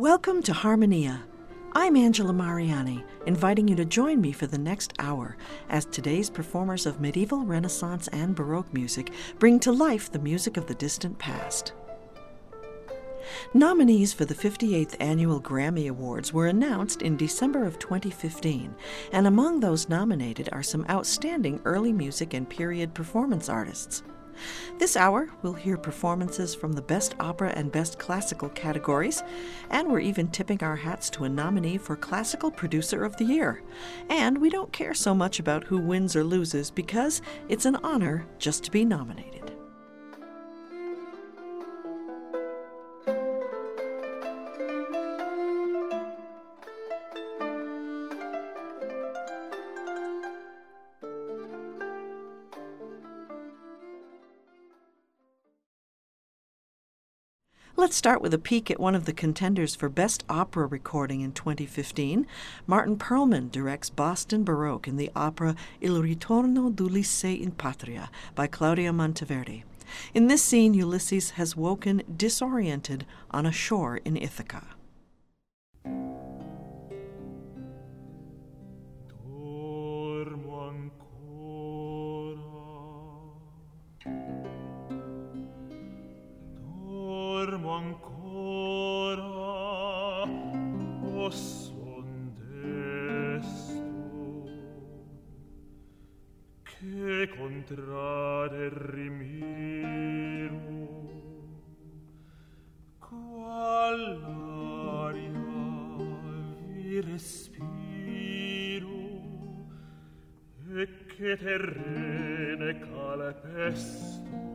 Welcome to Harmonia. I'm Angela Mariani, inviting you to join me for the next hour as today's performers of medieval, Renaissance, and Baroque music bring to life the music of the distant past. Nominees for the 58th Annual Grammy Awards were announced in December of 2015, and among those nominated are some outstanding early music and period performance artists. This hour, we'll hear performances from the Best Opera and Best Classical categories, and we're even tipping our hats to a nominee for Classical Producer of the Year. And we don't care so much about who wins or loses because it's an honor just to be nominated. Let's start with a peek at one of the contenders for Best Opera Recording in 2015. Martin Pearlman directs Boston Baroque in the opera Il ritorno d'Ulisse in patria by Claudio Monteverdi. In this scene, Ulysses has woken disoriented on a shore in Ithaca. contrade rimiro qual aria vi respiro e che terrene calpesto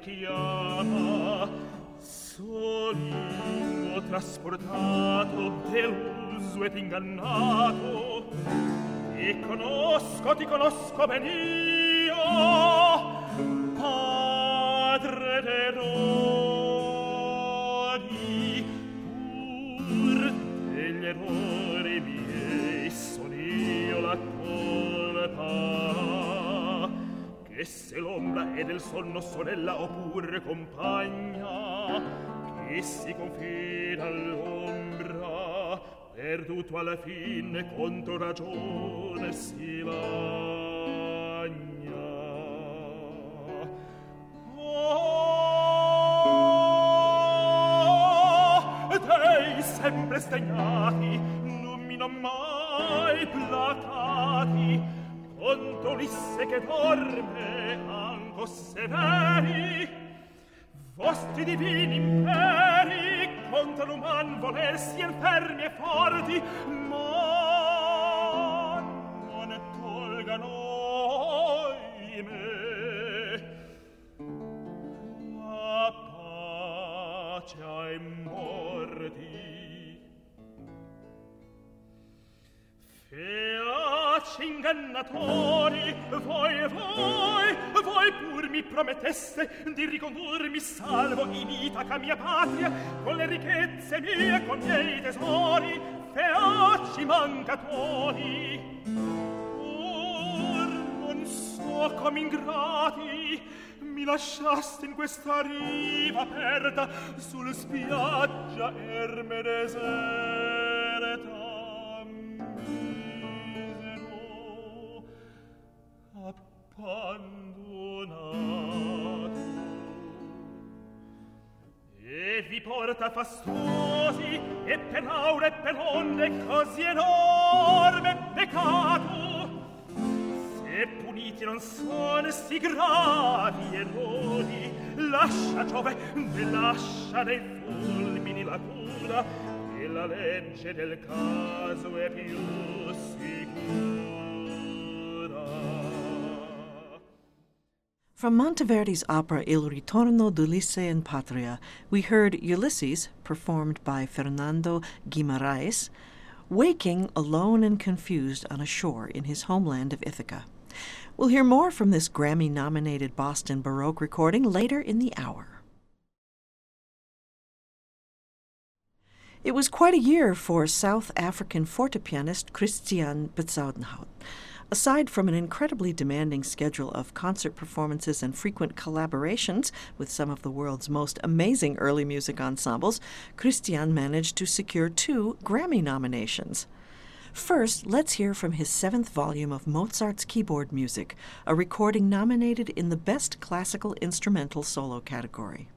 ti chiama solingo trasportato deluso ed ingannato. Ti conosco ti conosco benissimo. e del sonno sorella oppure compagna che si confida all'ombra perduto alla fine contro ragione si lagna oh, dei sempre mi non mai placati contro l'isse che dorme fosse severi vostri divini imperi contra l'uman voler sien fermi e forti ma non tolgano i me. La pace ai morti. Feaci ingannatori voi voi qual pur mi prometesse di ricondurmi salvo in Itaca mia patria con le ricchezze mie con miei tesori feaci mancatori. Or non so come ingrati mi lasciaste in questa riva aperta sul spiaggia erme deserta quando E vi porta fastosi e per aure e per onde così enorme peccato. Se puniti non son si gravi errori lascia Giove ne lascia dei fulmini la cura e la legge del caso è più sicura. From Monteverdi's opera Il Ritorno d'Ulisse in Patria, we heard Ulysses, performed by Fernando Guimaraes, waking alone and confused on a shore in his homeland of Ithaca. We'll hear more from this Grammy nominated Boston Baroque recording later in the hour. It was quite a year for South African fortepianist Christian Bezuidenhout. Aside from an incredibly demanding schedule of concert performances and frequent collaborations with some of the world's most amazing early music ensembles, Christian managed to secure two Grammy nominations. First, let's hear from his seventh volume of Mozart's keyboard music, a recording nominated in the Best Classical Instrumental Solo category.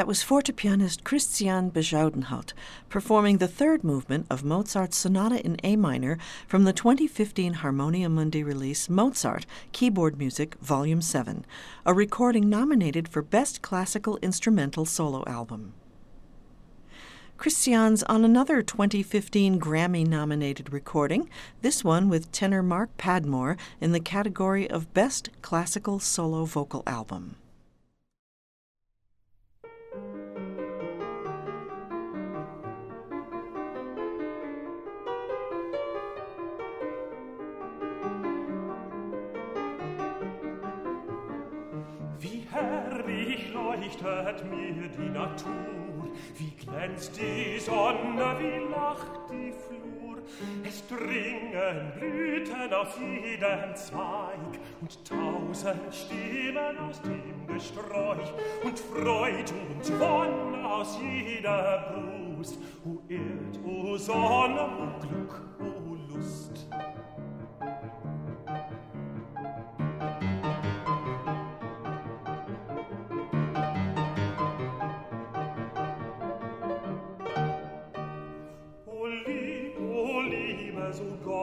That was fortepianist Christian Bezuidenhout performing the third movement of Mozart's Sonata in A minor from the 2015 Harmonia Mundi release Mozart Keyboard Music Volume 7, a recording nominated for Best Classical Instrumental Solo Album. Christian's on another 2015 Grammy nominated recording, this one with tenor Mark Padmore in the category of Best Classical Solo Vocal Album. leuchtet mir die Natur, wie glänzt die Sonne, wie lacht die Flur. Es dringen Blüten auf jeden Zweig und tausend Stimmen aus dem Gesträuch und Freud und Wonne aus jeder Brust. O Erd, o Sonne, o Glück, o Lust.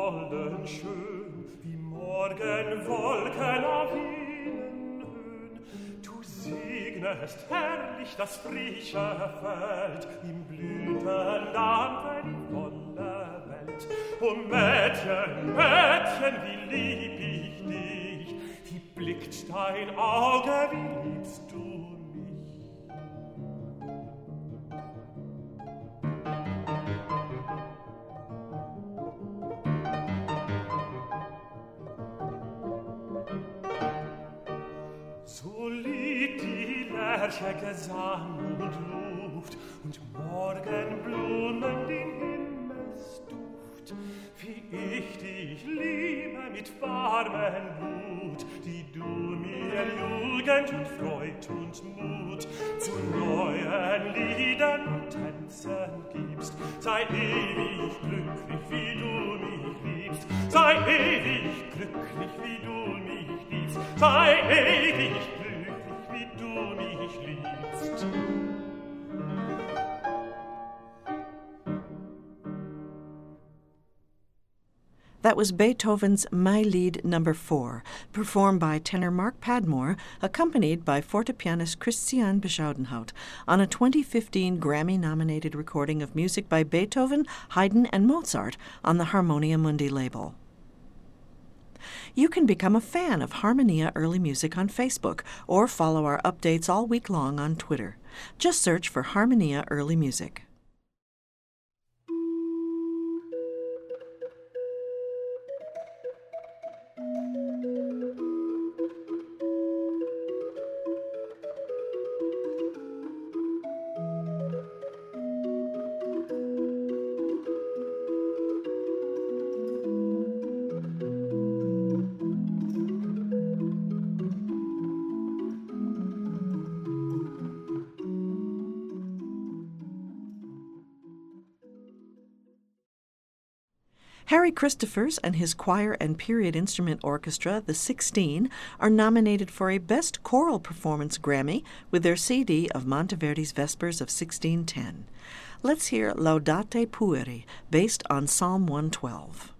golden schön, wie Morgenwolken auf ihnen. Du segnest herrlich das frische Feld, im Blütenland die volle Welt. O Mädchen, Mädchen, wie lieb ich dich, wie blickt dein Auge, wie liebst du Gesang und Luft und Morgenblumen den Himmelsduft, wie ich dich liebe mit warmem Blut, die du mir Jugend und Freud und Mut zu neuen Liedern und Tänzen gibst. Sei ewig glücklich, wie du mich liebst, sei ewig glücklich, wie du mich liebst, sei ewig glücklich, That was Beethoven's Mailied Number no. 4, performed by tenor Mark Padmore, accompanied by fortepianist Christian Bezuidenhout, on a 2015 Grammy nominated recording of music by Beethoven, Haydn, and Mozart on the Harmonia Mundi label. You can become a fan of Harmonia Early Music on Facebook or follow our updates all week long on Twitter. Just search for Harmonia Early Music. Harry Christophers and his choir and period instrument orchestra, the Sixteen, are nominated for a Best Choral Performance Grammy with their CD of Monteverdi's Vespers of 1610. Let's hear Laudate Pueri, based on Psalm 112.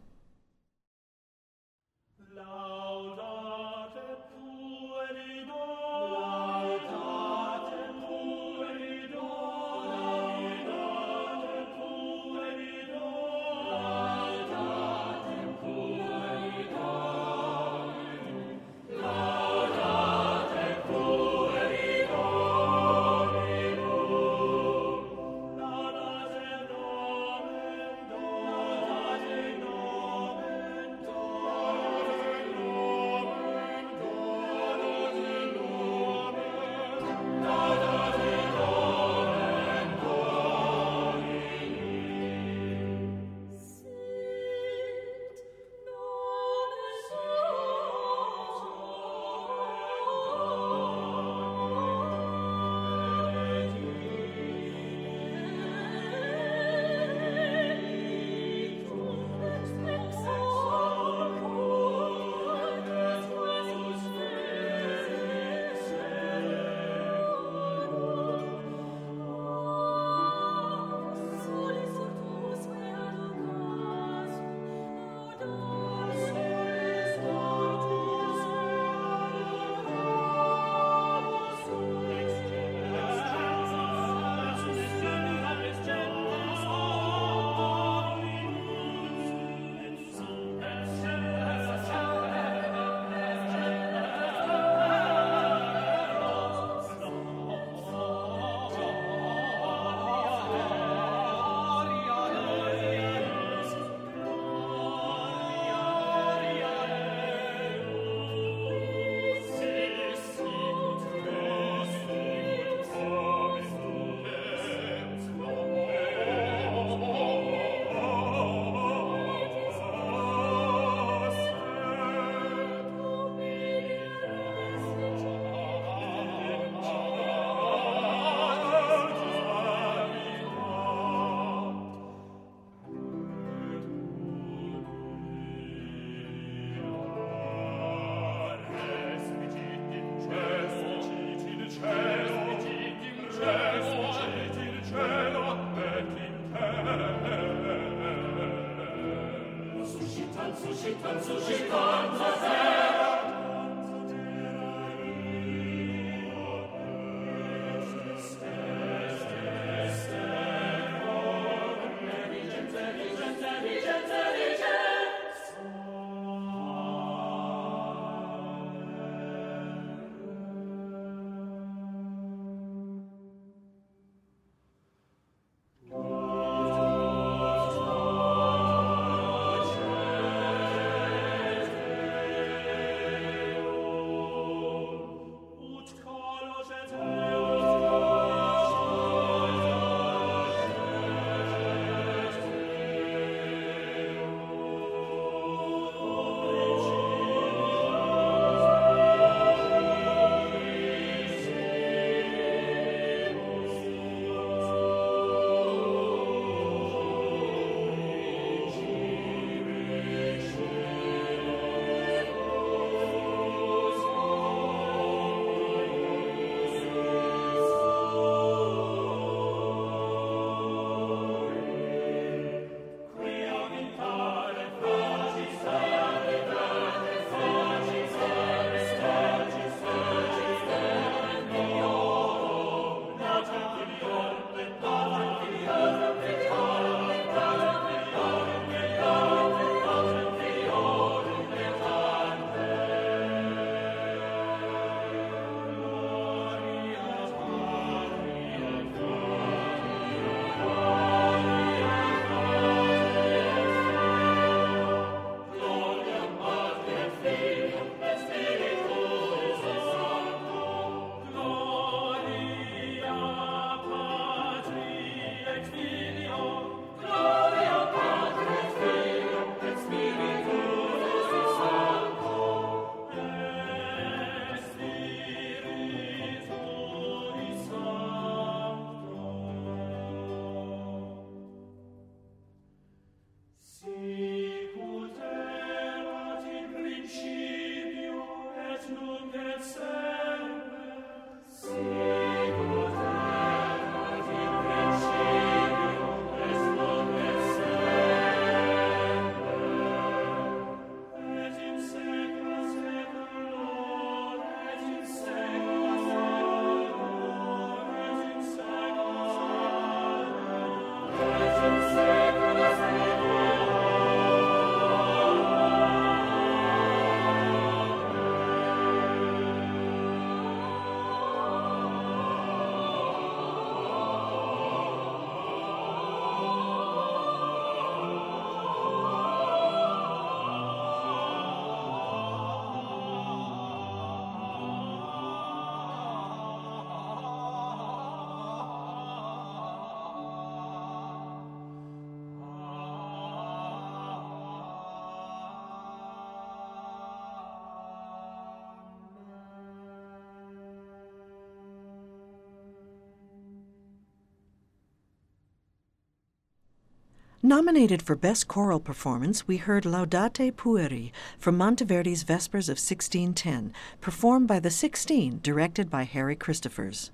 Nominated for Best Choral Performance, we heard Laudate Pueri from Monteverdi's Vespers of 1610, performed by the Sixteen, directed by Harry Christophers.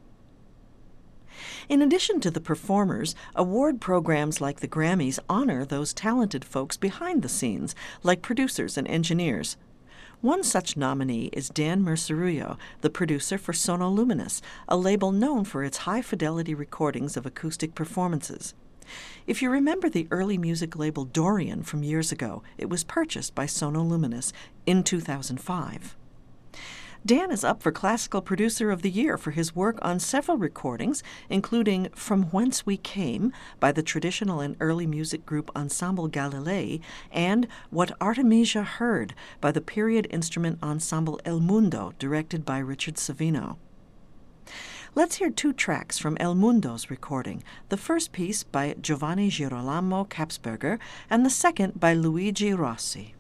In addition to the performers, award programs like the Grammys honor those talented folks behind the scenes, like producers and engineers. One such nominee is Dan Merceruio, the producer for Sono Luminus, a label known for its high fidelity recordings of acoustic performances. If you remember the early music label Dorian from years ago, it was purchased by Sono Luminus in 2005. Dan is up for Classical Producer of the Year for his work on several recordings, including From Whence We Came by the traditional and early music group Ensemble Galilei and What Artemisia Heard by the period instrument ensemble El Mundo, directed by Richard Savino. Let's hear two tracks from El Mundo's recording, the first piece by Giovanni Girolamo Kapsberger and the second by Luigi Rossi.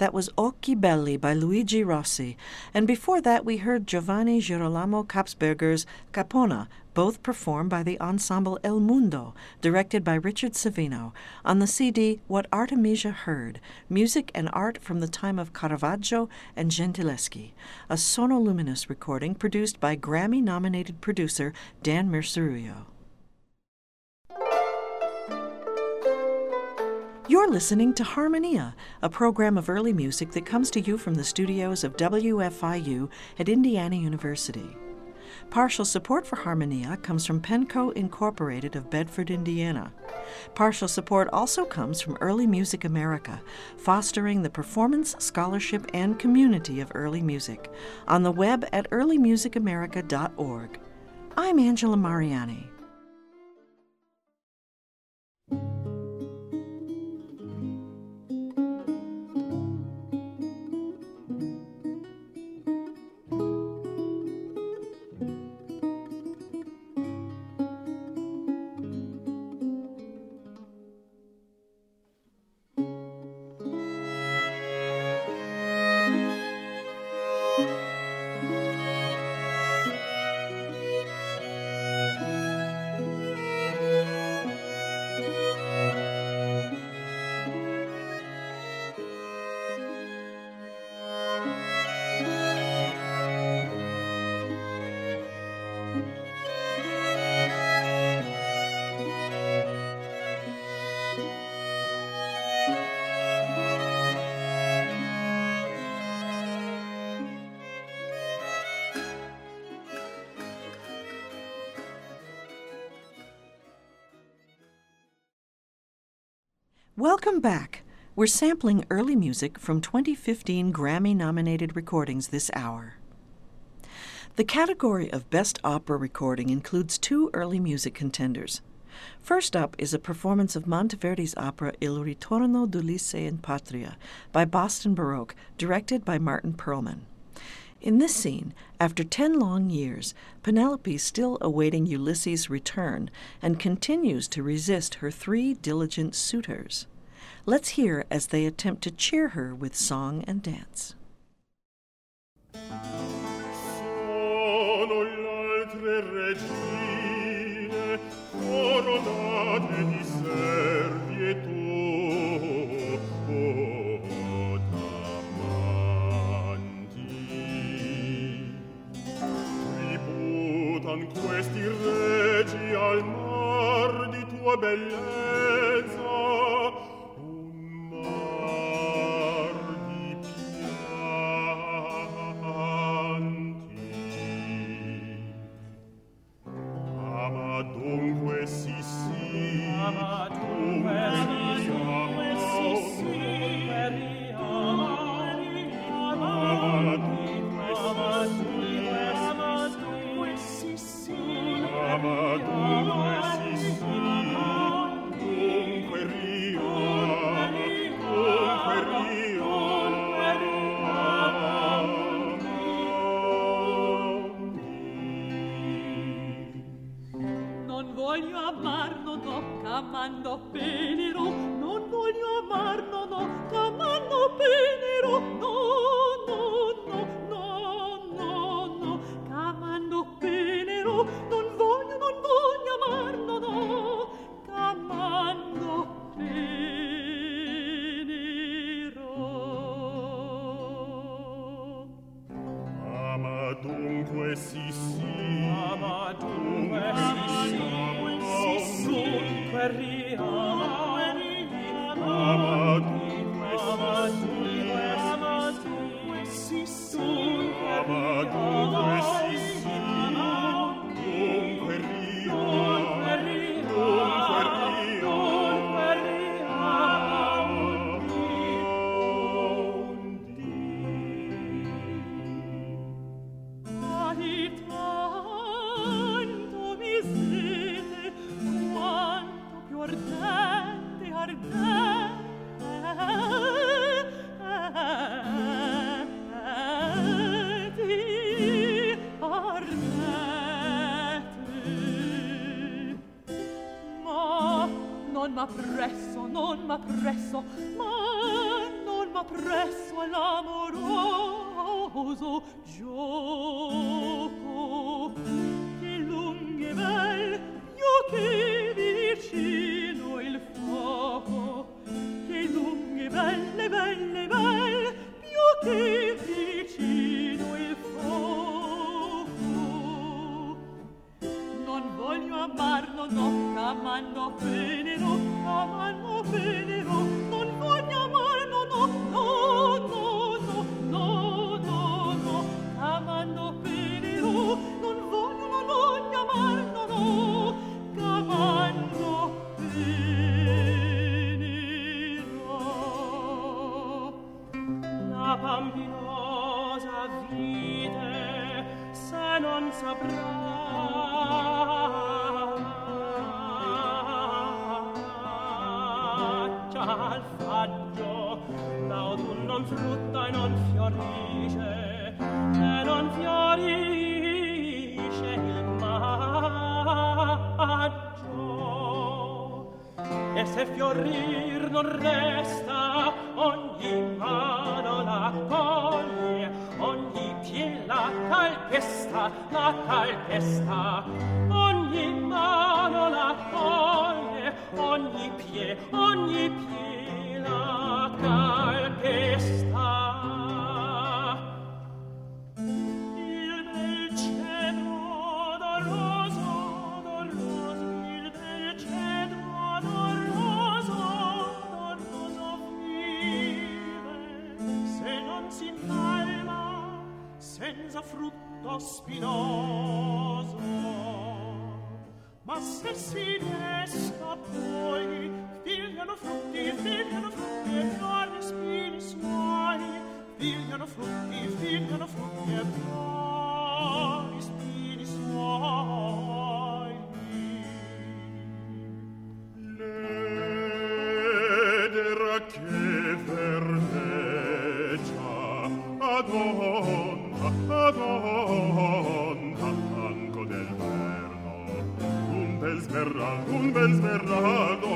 That was Occhi Belli by Luigi Rossi, and before that we heard Giovanni Girolamo Kapsberger's Capona, both performed by the ensemble El Mundo, directed by Richard Savino, on the CD What Artemisia Heard Music and Art from the Time of Caravaggio and Gentileschi, a Sono Luminus recording produced by Grammy nominated producer Dan Merceruio. You're listening to Harmonia, a program of early music that comes to you from the studios of WFIU at Indiana University. Partial support for Harmonia comes from Penco Incorporated of Bedford, Indiana. Partial support also comes from Early Music America, fostering the performance, scholarship, and community of early music, on the web at earlymusicamerica.org. I'm Angela Mariani. Welcome back. We're sampling early music from 2015 Grammy nominated recordings this hour. The category of Best Opera Recording includes two early music contenders. First up is a performance of Monteverdi's opera Il Ritorno d'Ulisse in Patria by Boston Baroque, directed by Martin Pearlman. In this scene, after ten long years, Penelope is still awaiting Ulysses' return and continues to resist her three diligent suitors. Let's hear as they attempt to cheer her with song and dance. Sono regine coronate di oh, tributan questi regi al mar di tua bellezza voglio amar no camando penero non voglio amar, no camando penero no Leon, canto del verno, un bel smeraldo, un bel smeraldo,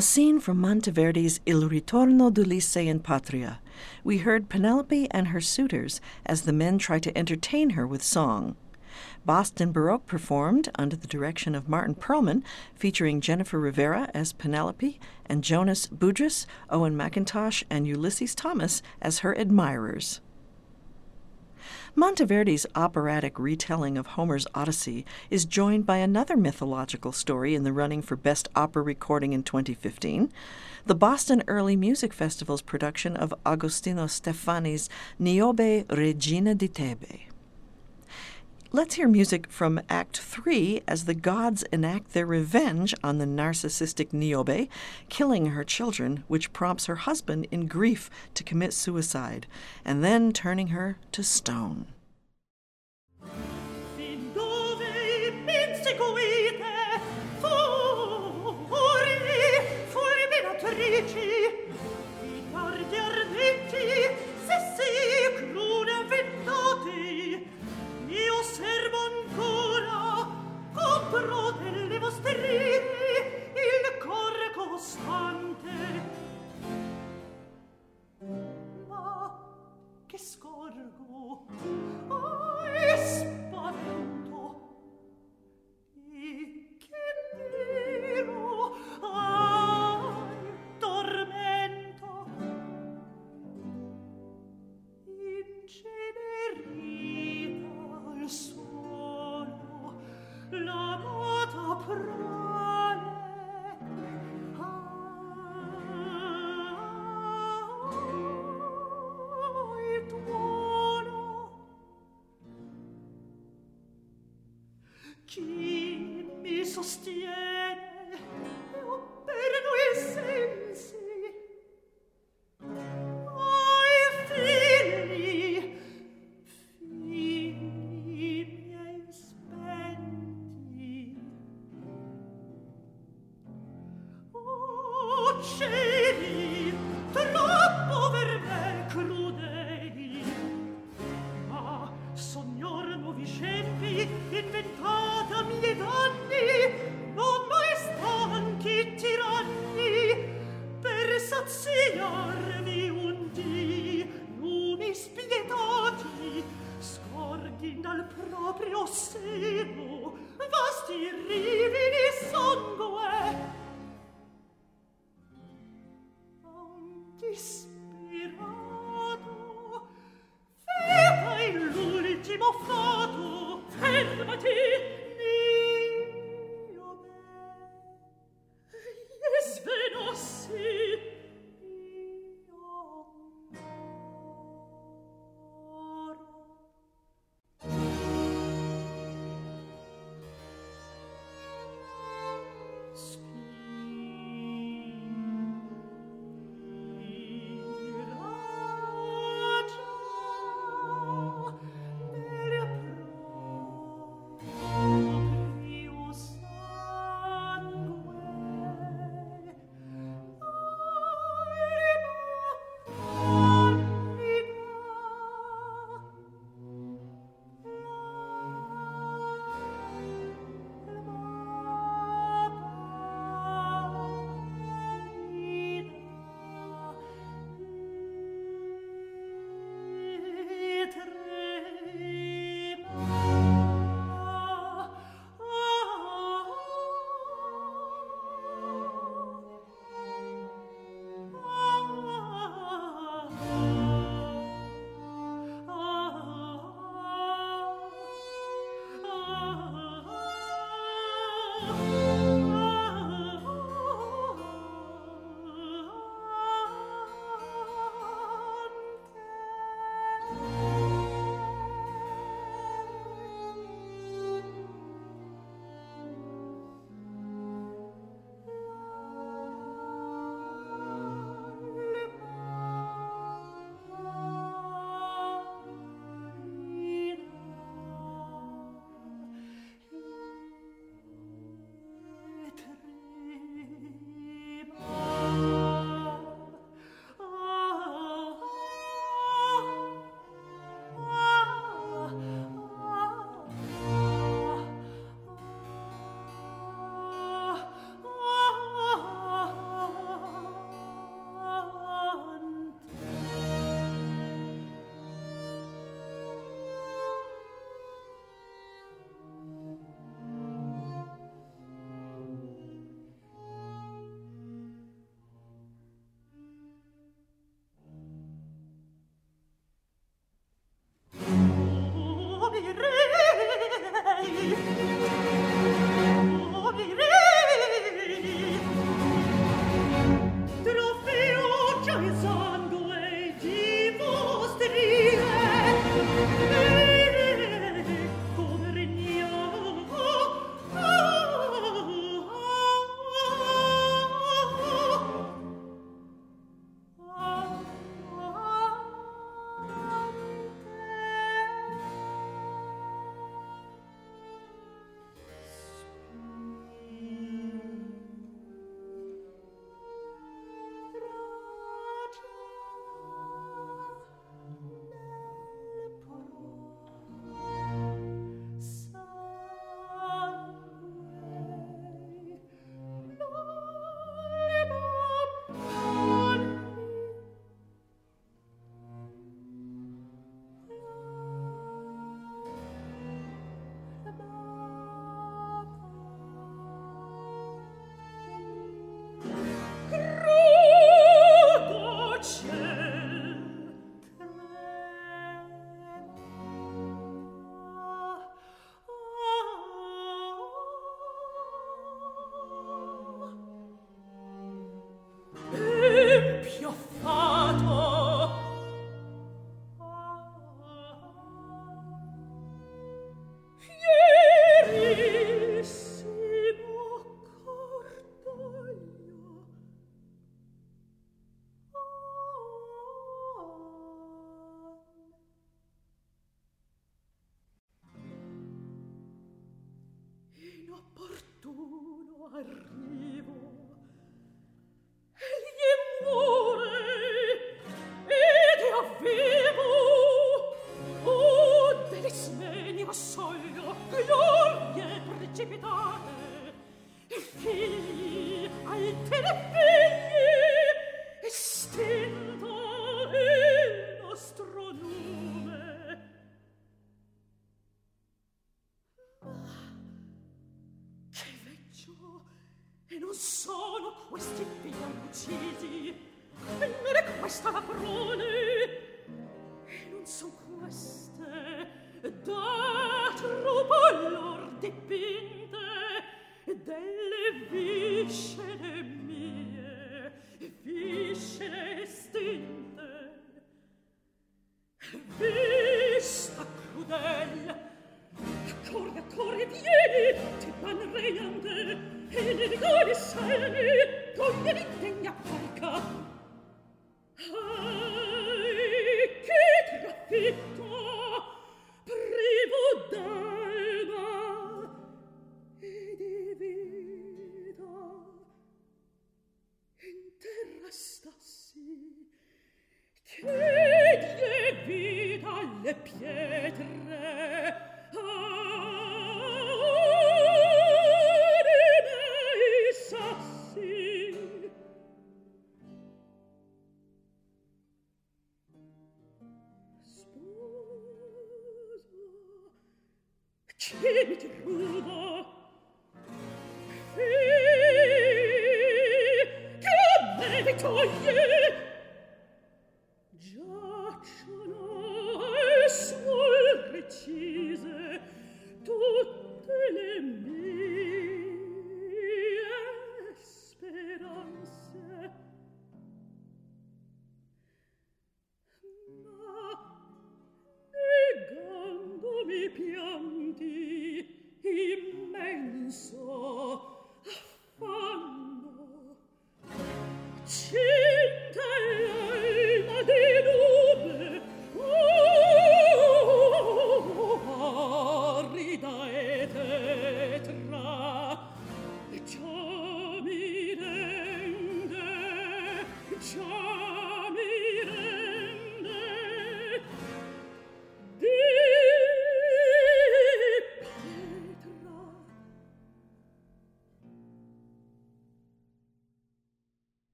A scene from Monteverdi's Il ritorno d'Ulisse in Patria. We heard Penelope and her suitors as the men try to entertain her with song. Boston Baroque performed under the direction of Martin Pearlman, featuring Jennifer Rivera as Penelope and Jonas Budris, Owen McIntosh, and Ulysses Thomas as her admirers. Monteverdi's operatic retelling of Homer's Odyssey is joined by another mythological story in the running for Best Opera Recording in 2015 the Boston Early Music Festival's production of Agostino Stefani's Niobe Regina di Tebe. Let's hear music from Act 3 as the gods enact their revenge on the narcissistic Niobe, killing her children, which prompts her husband in grief to commit suicide, and then turning her to stone. This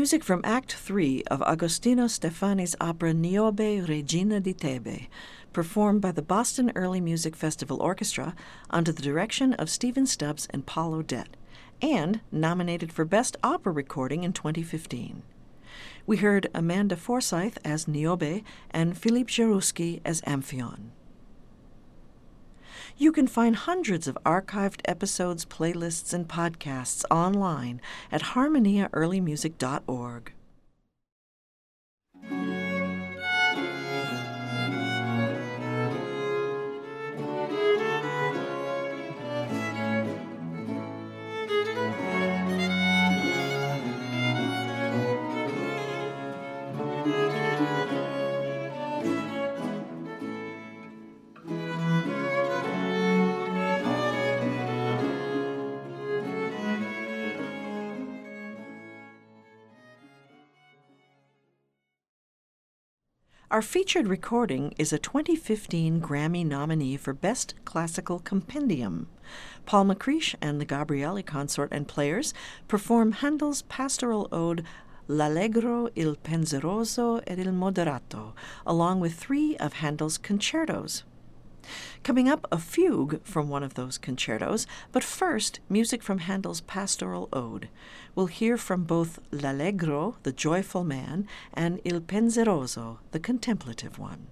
Music from Act 3 of Agostino Stefani's opera Niobe Regina di Tebe, performed by the Boston Early Music Festival Orchestra under the direction of Stephen Stubbs and Paul O'Dette, and nominated for Best Opera Recording in 2015. We heard Amanda Forsyth as Niobe and Philippe Jaroussky as Amphion. You can find hundreds of archived episodes, playlists, and podcasts online at harmoniaearlymusic.org. Our featured recording is a 2015 Grammy nominee for Best Classical Compendium. Paul McCreesh and the Gabrieli Consort and Players perform Handel's pastoral ode L'Allegro, il Penseroso, ed il Moderato, along with three of Handel's concertos. Coming up, a fugue from one of those concertos, but first, music from Handel's Pastoral Ode. We'll hear from both L'Allegro, the joyful man, and Il Penseroso, the contemplative one.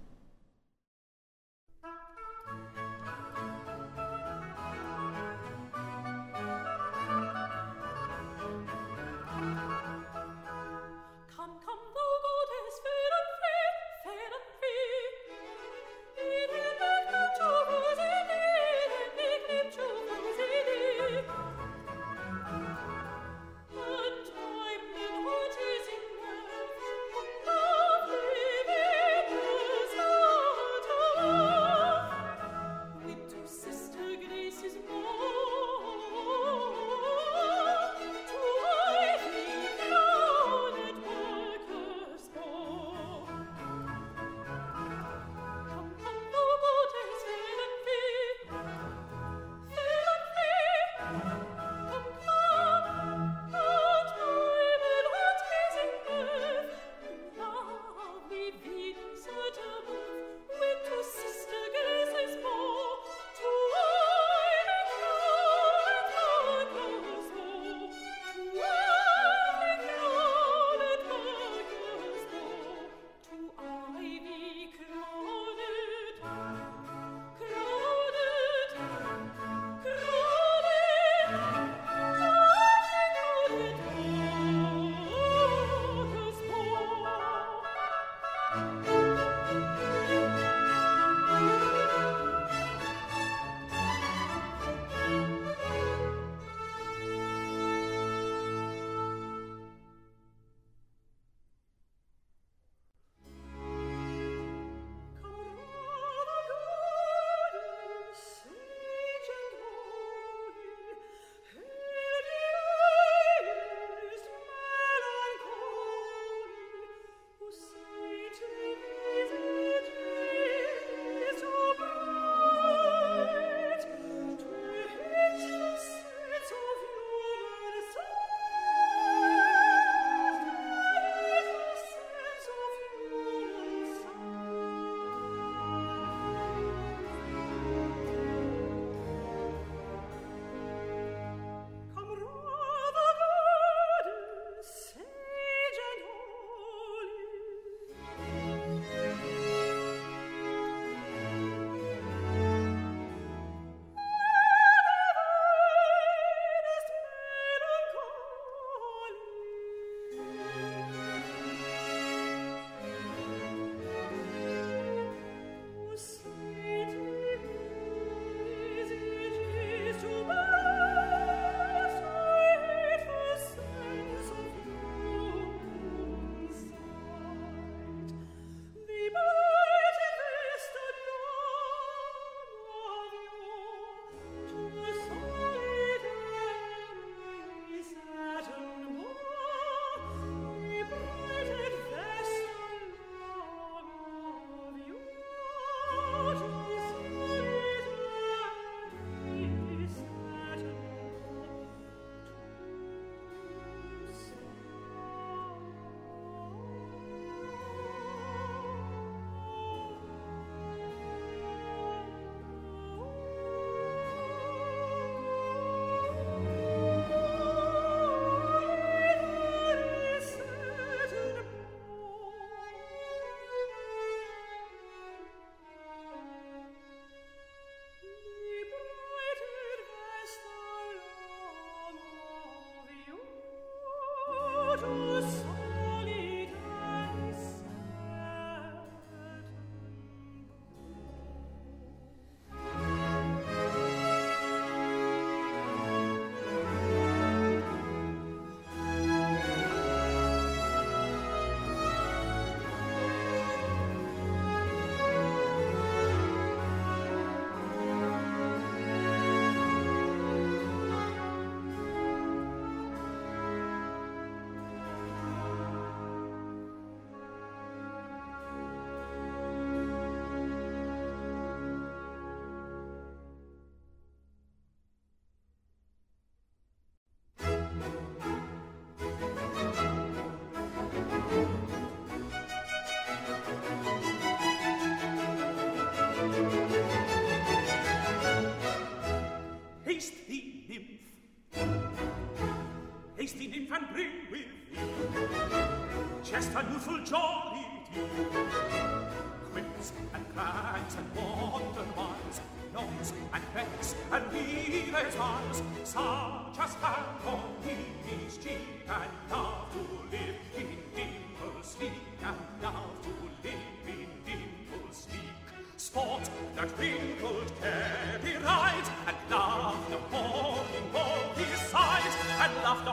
And bring with thee just a youthful jollity. Quips and crags and wonder wise, gnomes and becks and weavers' wives, such as have on his cheek and love to live in dimple sleek and love to live in dimple sleek. Sport that wrinkled carry rides and love the sides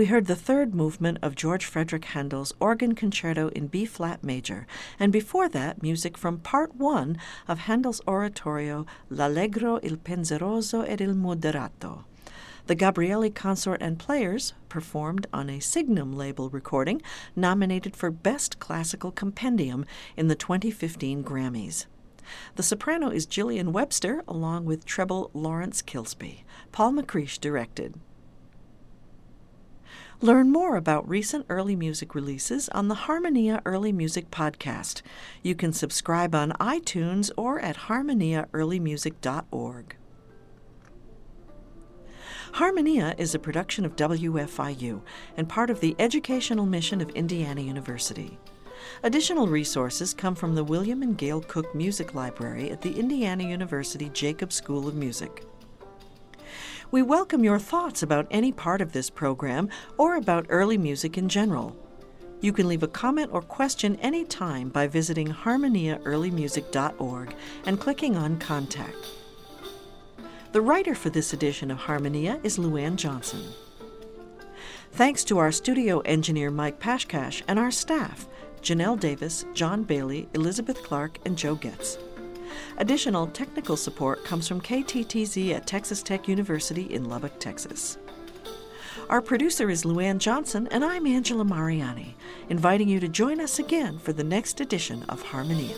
we heard the third movement of George Frederick Handel's Organ Concerto in B flat major, and before that, music from part one of Handel's oratorio L'Allegro, il Penseroso ed il Moderato. The Gabrieli Consort and Players performed on a Signum label recording nominated for Best Classical Compendium in the 2015 Grammys. The soprano is Gillian Webster, along with treble Lawrence Kilsby. Paul McCreesh directed. Learn more about recent early music releases on the Harmonia Early Music Podcast. You can subscribe on iTunes or at harmoniaearlymusic.org. Harmonia is a production of WFIU and part of the educational mission of Indiana University. Additional resources come from the William and Gail Cook Music Library at the Indiana University Jacobs School of Music. We welcome your thoughts about any part of this program or about early music in general. You can leave a comment or question anytime by visiting harmoniaearlymusic.org and clicking on Contact. The writer for this edition of Harmonia is Luann Johnson. Thanks to our studio engineer Mike Pashkash and our staff, Janelle Davis, John Bailey, Elizabeth Clark, and Joe Getz. Additional technical support comes from KTTZ at Texas Tech University in Lubbock, Texas. Our producer is Luann Johnson, and I'm Angela Mariani, inviting you to join us again for the next edition of Harmonia.